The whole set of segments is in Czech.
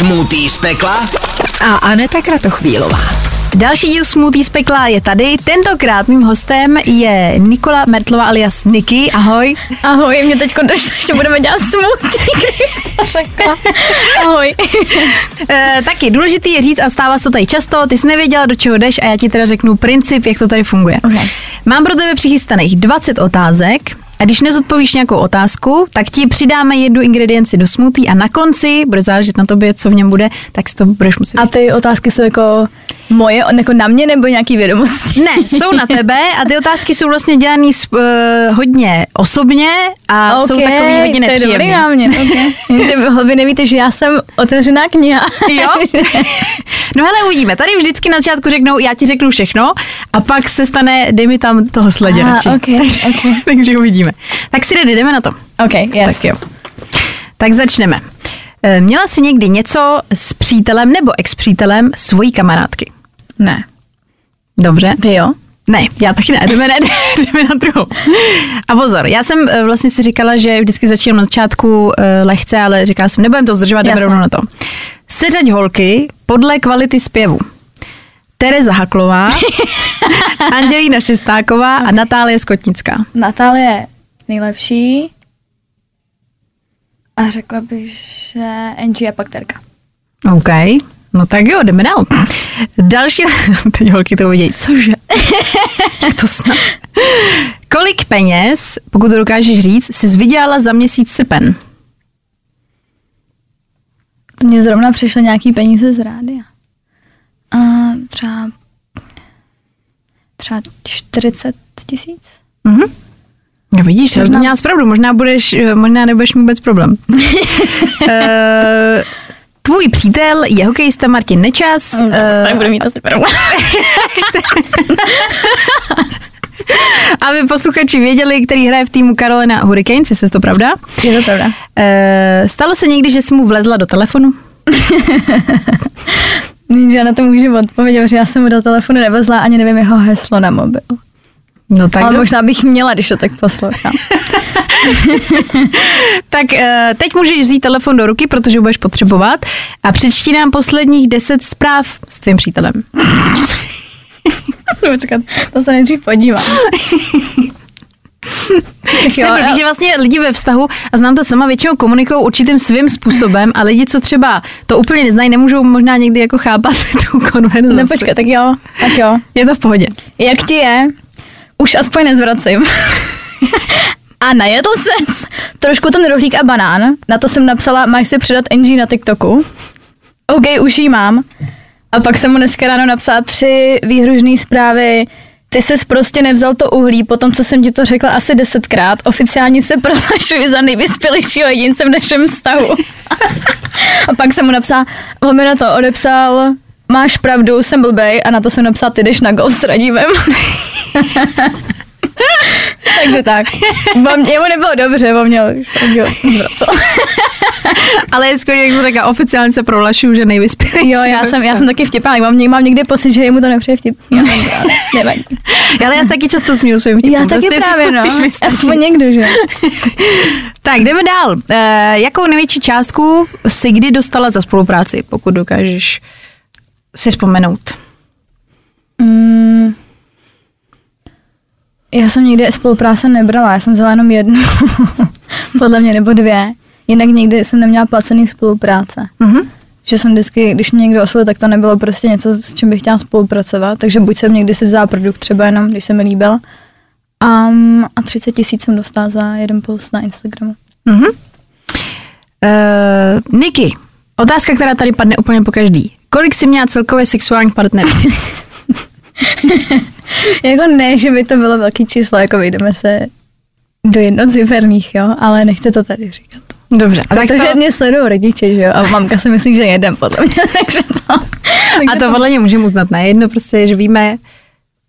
Smutý z pekla A Aneta Kratochvílová. Další díl Smoothie z pekla je tady. Tentokrát mým hostem je Nikola Mertlová alias Niky. Ahoj. Ahoj, mě teď došlo, že budeme dělat smutný, když to řekla. Ahoj. E, taky důležitý je říct, a stává se to tady často, ty jsi nevěděla, do čeho jdeš a já ti teda řeknu princip, jak to tady funguje. Okay. Mám pro tebe přichystaných 20 otázek a když nezodpovíš nějakou otázku, tak ti přidáme jednu ingredienci do smoothie a na konci, bude záležet na tobě, co v něm bude, tak si to budeš muset A ty otázky jsou jako moje, jako na mě nebo nějaký vědomosti? Ne, jsou na tebe a ty otázky jsou vlastně dělané uh, hodně osobně a okay, jsou takový hodně nepříjemný. na mě, okay. že vy nevíte, že já jsem otevřená kniha. Jo? No hele, uvidíme. Tady vždycky na začátku řeknou, já ti řeknu všechno a pak se stane, dej mi tam toho sleděrače. Aha, okay, okay. Takže uvidíme. Tak si jdeme, jdeme na to. OK, yes. Tak jo. Tak začneme. Eh, Měla jsi někdy něco s přítelem nebo ex-přítelem svojí kamarádky? Ne. Dobře. Ty jo? Ne, já taky ne, jdeme, ne, jdeme na druhou. A pozor, já jsem eh, vlastně si říkala, že vždycky začínám na začátku uh, lehce, ale říkala jsem, nebudem to zdržovat, jdeme rovnou na to. Seřaď holky podle kvality zpěvu. Tereza Haklová, Angelína Šestáková a Natálie Skotnická. Natálie je nejlepší. A řekla bych, že Angie a pak Terka. OK, no tak jo, jdeme dál. Další, teď holky to vidějí, cože? To snad? Kolik peněz, pokud to dokážeš říct, jsi vydělala za měsíc srpen? Mně zrovna přišly nějaký peníze z rádia. A třeba, třeba 40 tisíc. Mhm. No vidíš, možná... To měla zpravdu, možná, budeš, eh, možná nebudeš mít vůbec problém. Eh, Tvůj přítel je hokejista Martin Nečas. eh, tak bude mít asi problém. aby posluchači věděli, který hraje v týmu Carolina Hurricanes, jestli je to pravda. Je to pravda. Eh, Stalo se někdy, že jsi mu vlezla do telefonu? Že já na to můžu odpovědět, že já jsem mu do telefonu nevezla, ani nevím jeho heslo na mobil. No tak, Ale do- možná bych měla, když to tak poslouchám. tak eh, teď můžeš vzít telefon do ruky, protože ho budeš potřebovat a přečti nám posledních deset zpráv s tvým přítelem. Počkat, to se nejdřív podívám. Jo, blbý, že vlastně lidi ve vztahu, a znám to sama, většinou komunikují určitým svým způsobem a lidi, co třeba to úplně neznají, nemůžou možná někdy jako chápat tu konverzaci. Ne, počkat, tak jo, tak jo. Je to v pohodě. Jak ti je? Už aspoň nezvracím. A najedl ses trošku ten rohlík a banán. Na to jsem napsala, máš si předat Angie na TikToku. OK, už jí mám. A pak jsem mu dneska ráno napsala tři výhružné zprávy. Ty jsi prostě nevzal to uhlí, po tom, co jsem ti to řekla asi desetkrát. Oficiálně se prohlašuji za nejvyspělejšího jedince v našem vztahu. a pak jsem mu napsala, on mi na to odepsal, máš pravdu, jsem blbej a na to jsem napsala, ty jdeš na gol s Radívem. Takže tak. Bo mě, jemu nebylo dobře, bo měl už. Ale je skvělé, jak říká, oficiálně se prohlašuju, že nejvyspělejší. Jo, já jsem, já jsem taky vtipná, mám, mám někdy pocit, že jemu to nepřeje vtip. Já nevadí. Ale já taky často směju svým vtipům. Já taky Prostě právě, no. Aspoň někdo, že? Tak, jdeme dál. E, jakou největší částku si kdy dostala za spolupráci, pokud dokážeš si vzpomenout? Mm, já jsem nikdy spolupráce nebrala, já jsem vzala jenom jednu, podle mě, nebo dvě. Jinak nikdy jsem neměla placený spolupráce. Mhm. Že jsem vždycky, když mě někdo oslovil, tak to nebylo prostě něco, s čím bych chtěla spolupracovat. Takže buď jsem někdy si vzala produkt třeba jenom, když se mi líbil. Um, a 30 tisíc jsem dostala za jeden post na Instagramu. Mhm. E, Niky, otázka, která tady padne úplně po každý. Kolik jsi měla celkově sexuálních partnerů? jako ne, že by to bylo velký číslo, jako vyjdeme se do jednociferných, jo, ale nechci to tady říkat. Dobře. A, Protože to, mě sledují rodiče, že jo, a mamka si myslí, že jeden podle mě, takže to... a to podle mě můžeme uznat. Ne? Jedno prostě, že víme,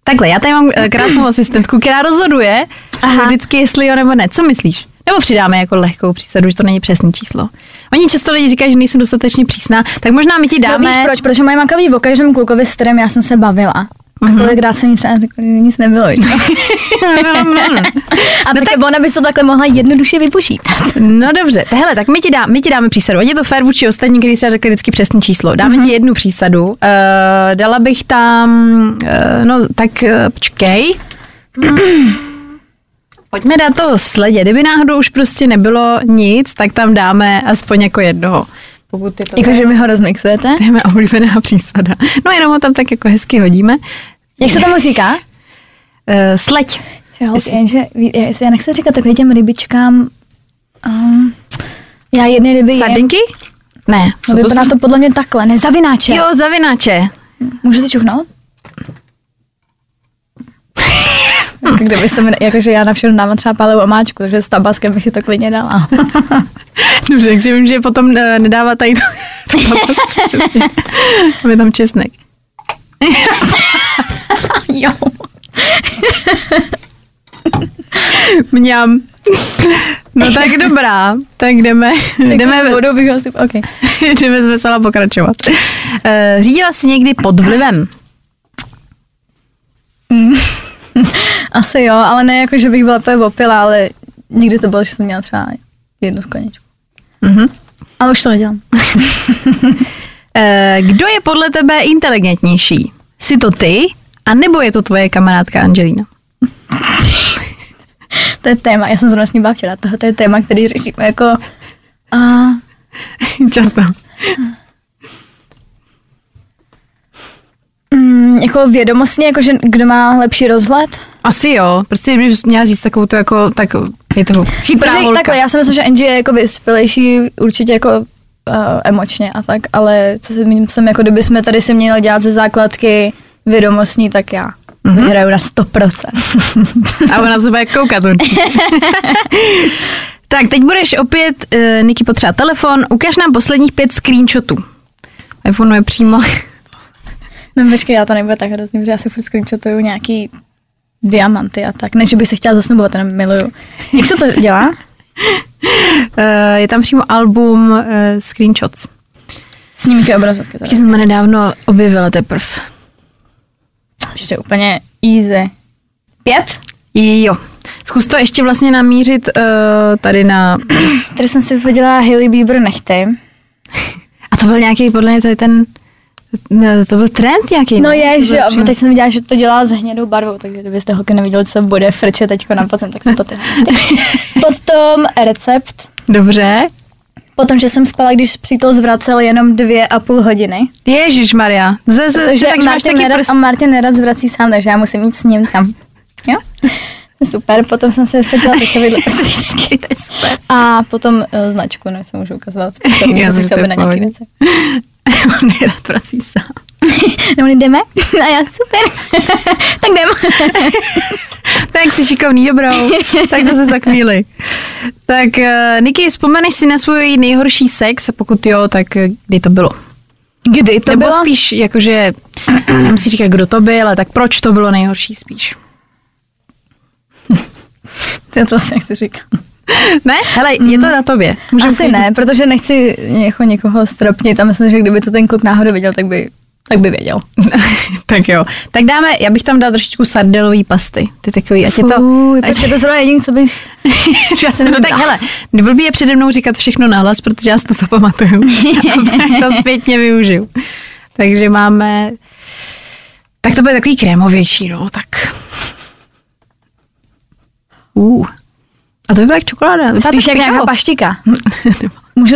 Takhle, já tady mám eh, krásnou asistentku, která rozhoduje Aha. vždycky, jestli jo nebo ne. Co myslíš? Nebo přidáme jako lehkou přísadu, že to není přesné číslo. Oni často lidi říkají, že nejsem dostatečně přísná, tak možná my ti No dáme... víš proč? Protože mají makavý o každém klukovi, s kterým já jsem se bavila. A kolikrát jsem jí třeba řekla, že nic nebylo. A no tak ona bys to takhle mohla jednoduše vypočítat. No dobře, hele, tak my ti, dá, my ti dáme přísadu. Ať je to fair vůči ostatní, který třeba řekli vždycky přesné číslo. Dáme Mhm. ti jednu přísadu. Uh, dala bych tam, uh, no tak uh, počkej. Pojďme dát to sledě. Kdyby náhodou už prostě nebylo nic, tak tam dáme aspoň jako jednoho. Pokud je to Jakože mi ho rozmixujete. to je moje oblíbená přísada. No jenom ho tam tak jako hezky hodíme. Jak se tomu říká? Uh, sleď. Jenže ví- já- nechci říkat takovým těm rybičkám. Um, já jedny ryby jem. Sardinky? Ne. No, vypadá to podle mě takhle, ne zavináče. Jo, zavináče. Můžete čuchnout? Kdybyste mi, jakože já na všechno dávám třeba pálevou omáčku, takže s tabaskem bych si to klidně dala. Dobře, takže vím, že potom eh, nedává tady to. Máme tam česnek. Jo. Mňam. No tak dobrá, tak jdeme, Jdeme jdeme, s vodou bych asi, okay. jdeme z vesela pokračovat. Eh, Řídila jsi někdy pod vlivem? Asi jo, ale ne jako, že bych byla úplně opila, ale nikdy to bylo, že jsem měla třeba jednu skleničku. Mhm. Ale už to nedělám. Eh, Kdo je podle tebe inteligentnější? Jsi to ty, a nebo je to tvoje kamarádka Angelina? To je téma, já jsem zrovna s ním byla včera, tohle je téma, který řešíme jako... A, Často. mm, jako vědomostně, jako že kdo má lepší rozhled. Asi jo, prostě kdybych měla říct takovou to jako, tak je to chytrá Protože takhle, já si myslím, že Angie je jako vyspělejší určitě jako uh, emočně a tak, ale co si myslím, jako kdyby jsme tady si měli dělat ze základky vědomostní, tak já Mhm. mm-hmm. vyhraju na 100%. A ona se bude koukat určitě. tak, teď budeš opět, uh, Niky, potřeba telefon. Ukaž nám posledních pět screenshotů. iPhone je přímo. No počkej, já to nebude tak hrozný, protože já si furt screenshotuju nějaký diamanty a tak. Ne, že bych se chtěla zasnubovat, jenom miluju. Jak se to dělá? Uh, je tam přímo album uh, screenshots. Snímky obrazovky. Taky Teda. jsem to nedávno objevila teprve. Ještě úplně easy. Pět? Jo. Zkus to ještě vlastně namířit uh, tady na... Tady jsem si viděla Hailey Bieber nechty. A to byl nějaký, podle mě, tady ten... Ne, to byl trend nějaký. No ne? je, že jo, teď jsem viděla, že to dělá s hnědou barvou, takže kdybyste holky neviděli, co bude frčet teď na podzem, tak jsem to teď. Potom recept. Dobře. Potom, že jsem spala, když přítel zvracel jenom dvě a půl hodiny. Ježíš Maria. Ze, ze, Takže takže máš Martin, taky nerad, prst. a Martin nerad zvrací sám, takže já musím jít s ním tam. Jo? Super, potom jsem se fotila takovýhle prstýčky. To je super. A potom uh, značku, než jsem můžu ukazovat. Já že to je objednat nějaké věci. On nerad prací sám. My jdeme? A já super. tak jdem. Tak jsi šikovný, dobrou. tak zase za chvíli. Tak uh, Niky, vzpomeneš si na svůj nejhorší sex a pokud jo, tak eh, kdy to bylo? Kdy to Nebo bylo? spíš, jakože, nemusí říkat, kdo to byl, ale tak proč to bylo nejhorší spíš? Já to asi nechci říkat. Ne? Hele, je to na tobě. Můžem Asi klidně- ne, protože nechci jako někoho stropnit a myslím, že kdyby to ten kluk náhodou viděl, tak by, tak by věděl. tak jo. Tak dáme, já bych tam dala trošičku sardelový pasty. Ty takový, ať je to... Ať- počkej, to zrovna jediný, co bych... Já jsem, no tak hele, blbý je přede mnou říkat všechno nahlas, protože já si to zapamatuju. To zpětně využiju. Takže máme... Tak to bude takový krémovější, no, tak... Uh. A to by byla jak čokoláda. Spíš jak nějaká paštika. Můžu...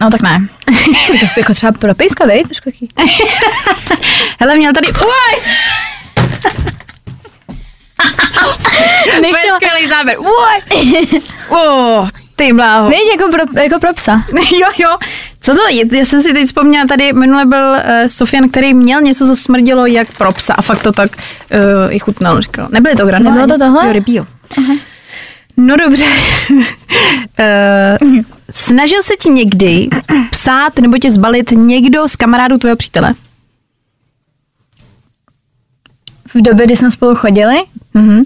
No tak ne. To jako třeba pro pejska, vej? Trošku jaký. Hele, měl tady... Uaj! Nechtěla... skvělý záběr. Uaj! Oh, ty bláho. Víš, jako pro, jako pro psa. jo, jo. Co to je? Já jsem si teď vzpomněla, tady minule byl uh, Sofian, který měl něco, co smrdilo jak pro psa a fakt to tak uh, i chutnalo, říkal. Nebyly to granola, Nebylo to tohle? takového rybího. No dobře. uh, snažil se ti někdy psát nebo tě zbalit někdo z kamarádů tvého přítele? V době, kdy jsme spolu chodili, Mhm.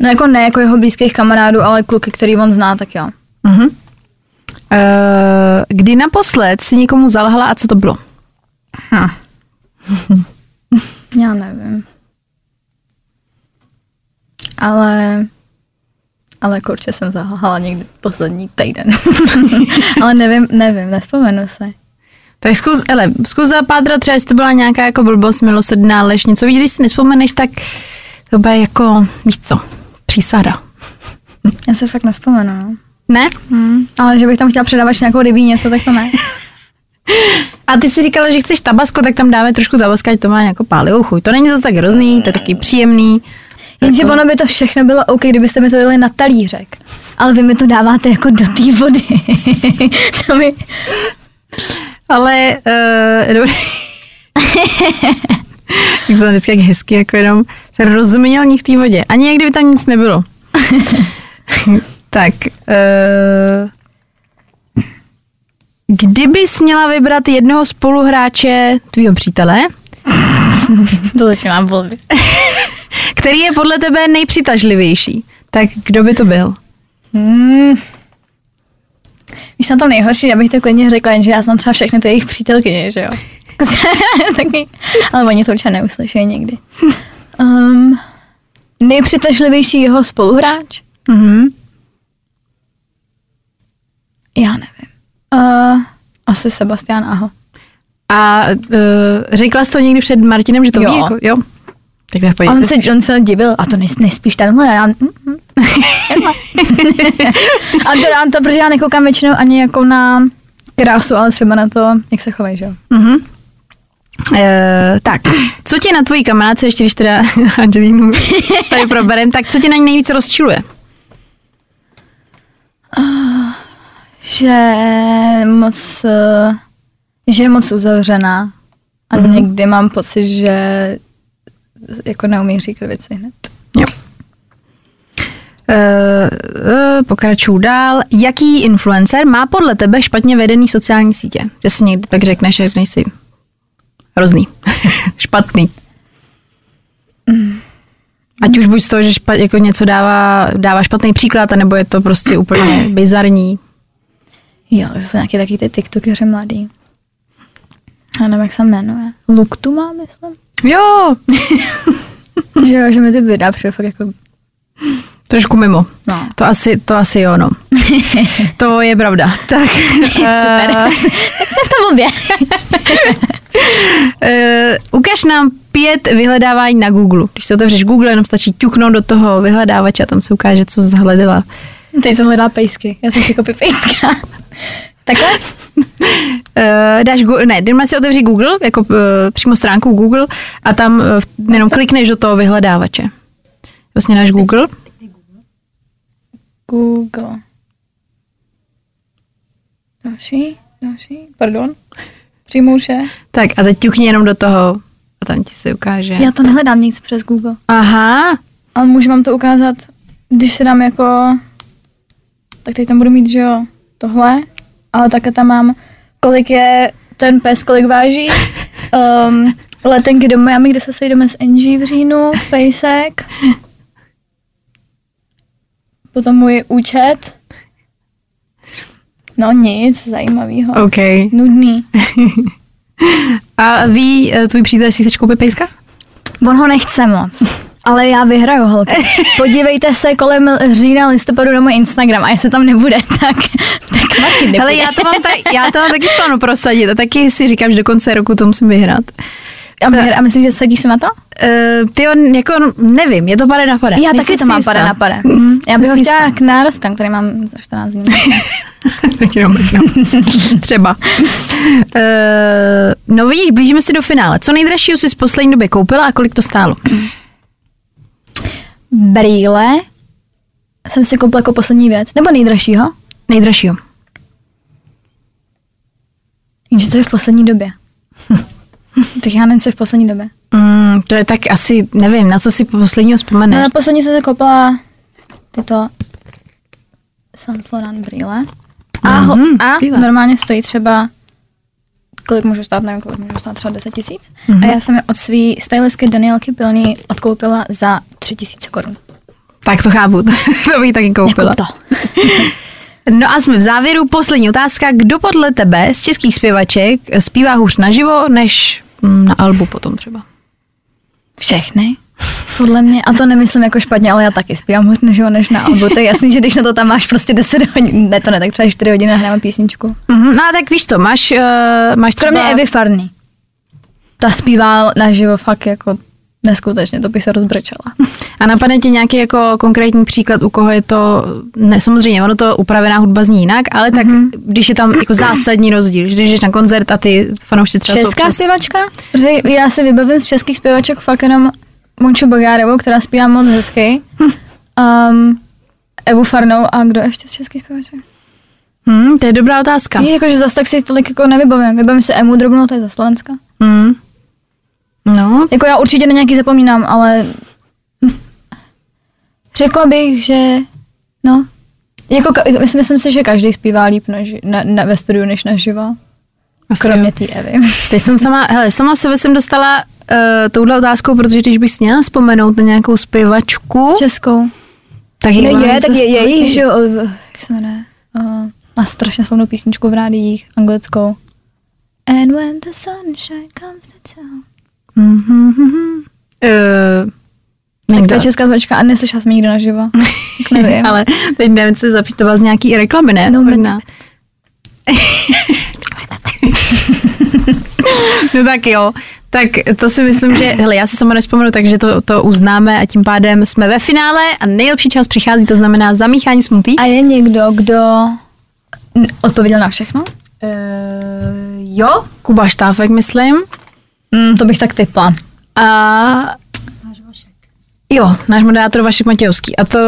no jako ne jako jeho blízkých kamarádů, ale kluky, který on zná, tak jo. Mhm. Uh, kdy naposled si někomu zalhala a co to bylo? Já nevím. Ale ale kurče jsem zahala někdy poslední týden. ale nevím, nevím, nespomenu se. Tak zkus, ele, zkus zapátrat třeba, jestli to byla nějaká jako blbost, milosrdná lež, něco, když si nespomeneš, tak to bude jako, víš co, přísada. Já se fakt nespomenu. no. Ne? Hmm. Ale že bych tam chtěla předávat nějakou rybí něco, tak to ne. A ty si říkala, že chceš tabasko, tak tam dáme trošku tabaska, ať to má jako pálivou chuť. To není zase tak hrozný, to je taky příjemný. Jenže Jako- ono by to všechno bylo OK, kdybyste mi to dali na talířek. Ale vy mi to dáváte jako do té vody. to mi... Ale, uh, dobrý. Jak tam vždycky jak hezky, jako jenom se rozuměl v té vodě. Ani jak kdyby tam nic nebylo. tak, uh, kdybys měla vybrat jednoho spoluhráče tvýho přítele, To začíná blbě. Který je podle tebe nejpřitažlivější, tak kdo by to byl? Hmm. Víš, na tom nejhorší, abych to klidně řekla, jenže já znám třeba všechny ty jejich přítelkyně, že jo. Taky, ale oni to určitě neuslyší nikdy. Um, nejpřitažlivější jeho spoluhráč? Mhm. Já nevím. Uh, asi Sebastian Aho. A uh, řekla jsi to někdy před Martinem, že to Jo. ví? Jako, jo. Tak A pohodě. on se, on se divil, a to nes, nespíš tenhle? A já, mm, mm. a to dám to, protože já nekoukám většinou ani jako na krásu, ale třeba na to, jak se chovají, že jo. Mhm. Uh, tak, co tě na tvojí kamarádce, ještě když teda Angelínu tady proberem, tak co tě na ní nejvíc rozčiluje? Že moc, eh, že je moc uzavřená a mm. někdy mám pocit, že jako neumí říkat věci hned. Jo. Uh, uh, pokračuju dál. Jaký influencer má podle tebe špatně vedený sociální sítě? Že si někdy tak řekneš, že nejsi hrozný, špatný. Ať už buď z toho, že špat, jako něco dává, dává špatný příklad, anebo je to prostě úplně bizarní. Jo, to jsou nějaký taky ty tiktokeři mladý. Já nevím, jak se jmenuje. Luk tu má, myslím. Jo, že jo, že mi ty videa přijde fakt jako, trošku mimo. no. To asi, to asi jo, no. to je pravda. Tak, Super, eh, tak, tak jsme v tom obě. Uh, ukaž nám pět vyhledávání na Google. Když si otevřeš Google, jenom stačí ťuknout do toho vyhledávače a tam se ukáže, co jsi zhledala. Teď jsem hledala pejsky, já jsem si kopy pejska. Takhle? Uh, dáš Google, ne, jenom si otevři Google, jako uh, přímo stránku Google a tam uh, jenom klikneš do toho vyhledávače. Vlastně dáš Google. Google. Další, další, pardon. Přijmouše. Tak a teď ťukni jenom do toho a tam ti se ukáže. Já to nehledám nic přes Google. Aha, Ale můžu vám to ukázat, když se dám jako, tak teď tam budu mít, že jo, tohle, ale také tam mám, kolik je ten pes, kolik váží, um, letenky do Miami, kde se sejdeme s Angie v říjnu, pejsek, potom můj účet, no nic, zajímavého, OK. nudný. A ví uh, tvůj přítel, jestli chceš koupit pejska? On ho nechce moc. Ale já vyhraju, holky. Podívejte se kolem října, listopadu na můj Instagram a jestli tam nebude, tak, tak Martin nebude. Ale já to mám, ta, já to mám taky v plánu prosadit a taky si říkám, že do konce roku to musím vyhrát. a, vyhr, a myslím, že sedíš se na to? Uh, ty jako nevím, je to pade na pade. Já Nejsem taky to mám pade na pade. Mhm, Já bych ho chtěla k nárostem, který mám za 14 dní. tak jenom, no. Třeba. Uh, no vidíš, blížíme se do finále. Co nejdražšího jsi z poslední době koupila a kolik to stálo? Brýle jsem si koupila jako poslední věc. Nebo nejdražšího? Nejdražšího. Jenže to je v poslední době. tak já nevím, co je v poslední době. Mm, to je tak asi, nevím, na co si posledního No, vzpomeneš. na poslední jsem si koupila tyto Saint Laurent brýle. A, ho, Mhm, a brýle. normálně stojí třeba, kolik můžu stát, nevím, kolik můžu stát, třeba 10 tisíc. Mhm. A já jsem je od svý stylistky Danielky Pilný odkoupila za 3 tisíce korun. Tak to chápu, to bych taky koupila. Nekup to. No a jsme v závěru. Poslední otázka. Kdo podle tebe z českých zpěvaček zpívá hůř naživo, než mm, na albu potom třeba? Všechny. Podle mě, a to nemyslím jako špatně, ale já taky zpívám hůř než, než na albu. To je jasný, že když na to tam máš prostě 10 hodin, ne to ne, tak třeba 4 hodiny nahráme písničku. Mm-hmm. No a tak víš to, máš, uh, máš třeba... Kromě Evy Farny. Ta zpívá naživo fakt jako neskutečně, to bych se rozbrečela. A napadne ti nějaký jako konkrétní příklad, u koho je to, ne, samozřejmě, ono to upravená hudba zní jinak, ale tak, mm-hmm. když je tam jako zásadní rozdíl, když jdeš na koncert a ty fanoušci třeba Česká jsou zpěvačka? Protože já si vybavím z českých zpěvaček fakt jenom Monču Bogárovou, která zpívá moc hezky. Um, Evu Farnou a kdo ještě z českých zpěvaček? Hmm, to je dobrá otázka. Je, jakože zase tak si tolik jako nevybavím. Vybavím si Emu Drobnou, to je za Slovenska. Hmm. No, Jako já určitě na nějaký zapomínám, ale řekla bych, že no, jako myslím, myslím si, že každý zpívá líp než, na, na, ve studiu než naživo. asi Kromě té Evy. Teď jsem sama, hele, sama sebe jsem dostala uh, touhle otázkou, protože když bych měla vzpomenout na nějakou zpěvačku, Českou. tak mám je, tak je, je jí, že jo, eh, jak se jmenuje, uh, má strašně slavnou písničku v rádiích, anglickou. And when the sunshine comes to town. Mhm, mhm. Uh, Tak to je česká zvačka a neslyšela jsem ji nikdy naživo. Nevím. Ale teď nevím, co zapít, to byla z nějaký reklamy, ne? No, Možná. no tak jo. Tak to si myslím, že, hele, já si sama nespomenu, takže to, to uznáme a tím pádem jsme ve finále a nejlepší čas přichází, to znamená zamíchání smutí. A je někdo, kdo odpověděl na všechno? Uh, jo, Kuba Štáfek, myslím. Mm, to bych tak typla. A Jo, náš moderátor Vašek Matějovský. A to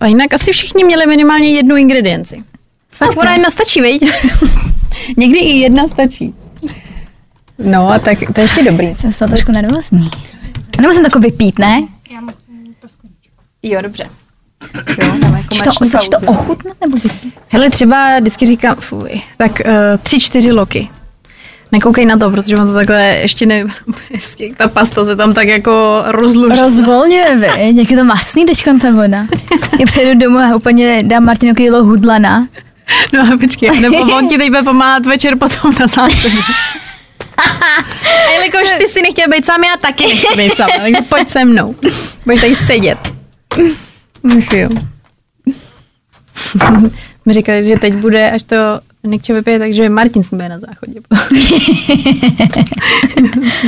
a jinak asi všichni měli minimálně jednu ingredienci. Fakt ona jedna stačí, veď? Někdy i jedna stačí. No, a tak to je ještě dobrý. Jsem z toho trošku nervózní. A nemusím tako vypít, ne? Jo, dobře. Jo, jako Chceš to, to ochutnat nebo vypít? Hele, třeba vždycky říkám, fuj, tak uh, tři, čtyři loky. Nekoukej na to, protože on to takhle ještě ne... Ta pasta se tam tak jako rozluží. Rozvolňuje, vy. Jak je to masný teď ta voda. Já přejdu domů a úplně dám Martinu kilo hudlana. No a počkej, nebo on ti teď bude pomáhat večer potom na záchodě. A jelikož ty si nechtěl být sám, já taky nechci být sám. Tak pojď se mnou. Budeš tady sedět. Ach jo. Mi říkali, že teď bude, až to Nikče vypije, takže Martin bude na záchodě.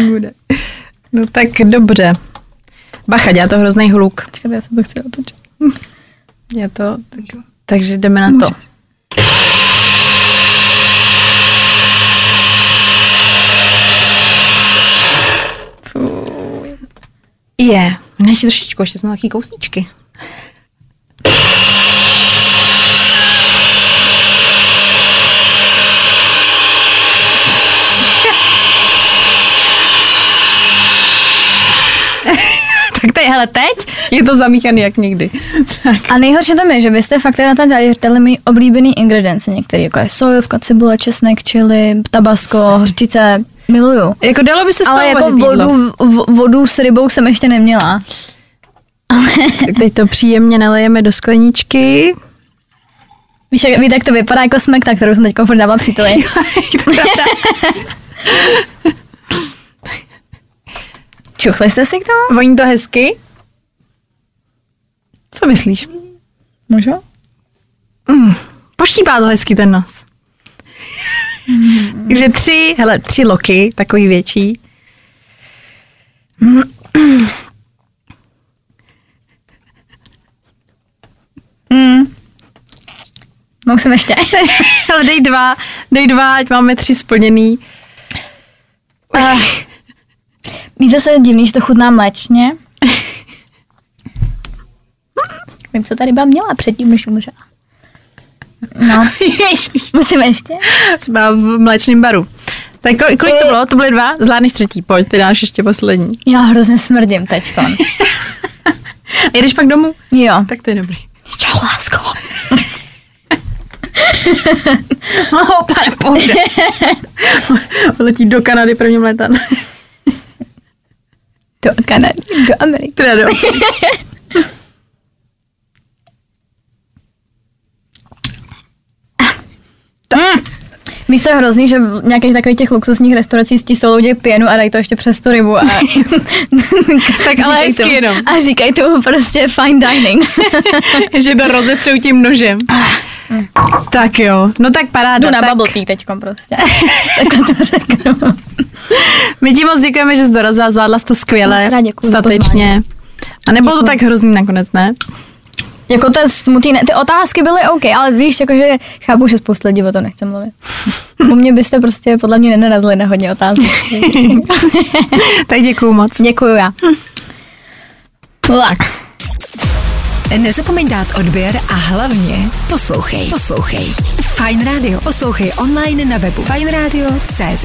bude. No tak dobře. Bacha, dělá to hrozný hluk. Počkat, já se to chci otočit. Já to, tak, takže jdeme na to. Je, ne, ještě trošičku, ještě jsou taky kousíčky. Teď, hele, teď je to zamíchaný jak nikdy. Tak. A nejhorší tam je, že vy jste fakt na ten talíř dali mi oblíbený ingredience některé, jako je sojovka, cibule, česnek, čili, tabasko, hořčice, miluju. Jako dalo by se Ale jako vodu, v- vodu s rybou jsem ještě neměla. Teď to příjemně nalejeme do skleničky. Víš, jak, víte, jak to vypadá jako smekta, kterou jsem teď furt dávala příteli. To pravda. Čuchli jste si k tomu? Voní to hezky? Co myslíš? Můžu? Poštípá to hezky ten nos. Takže tři, hele, tři loky, takový větší. Mm. Musím ještě. Ale dej dva, dej dva, ať máme tři splněný. Uh, víte, co je divný, že to chutná mléčně? Vím, co ta ryba měla předtím, než umřela. No, Ježiš. musím ještě. Jsme v mléčném baru. Tak kolik, to bylo? To byly dva? Zvládneš třetí, pojď, ty dáš ještě poslední. Já hrozně smrdím teďko. Jdeš pak domů? Jo. Tak to je dobrý. Čau, lásko. No, pane bože. Letí do Kanady prvním letan. Do Kanady, do Ameriky. Teda do. Víš, co je hrozný, že v nějakých takových těch luxusních restauracích ti jsou lidi pěnu a dají to ještě přes tu rybu. A... tak ale Říkají hezky jenom. A říkají tomu prostě fine dining. že to rozetřou tím nožem. tak jo, no tak paráda. Jdu na tak bubble tea teďkom prostě. Takhle to řeknu. My ti moc děkujeme, že jsi dorazila, zvládla jsi to skvěle, Moc statečně. A nebylo to Děkuju. tak hrozný nakonec, ne? Jako to je smutný, ne? ty otázky byly OK, ale víš, jakože chápu, že spousta lidí o tom nechce mluvit. U mě byste prostě podle mě nenarazili na hodně otázek. tak děkuju moc. Děkuju já. Tak. Nezapomeň dát odběr a hlavně poslouchej. Poslouchej. Fine Radio. Poslouchej online na webu fajnradio.cz.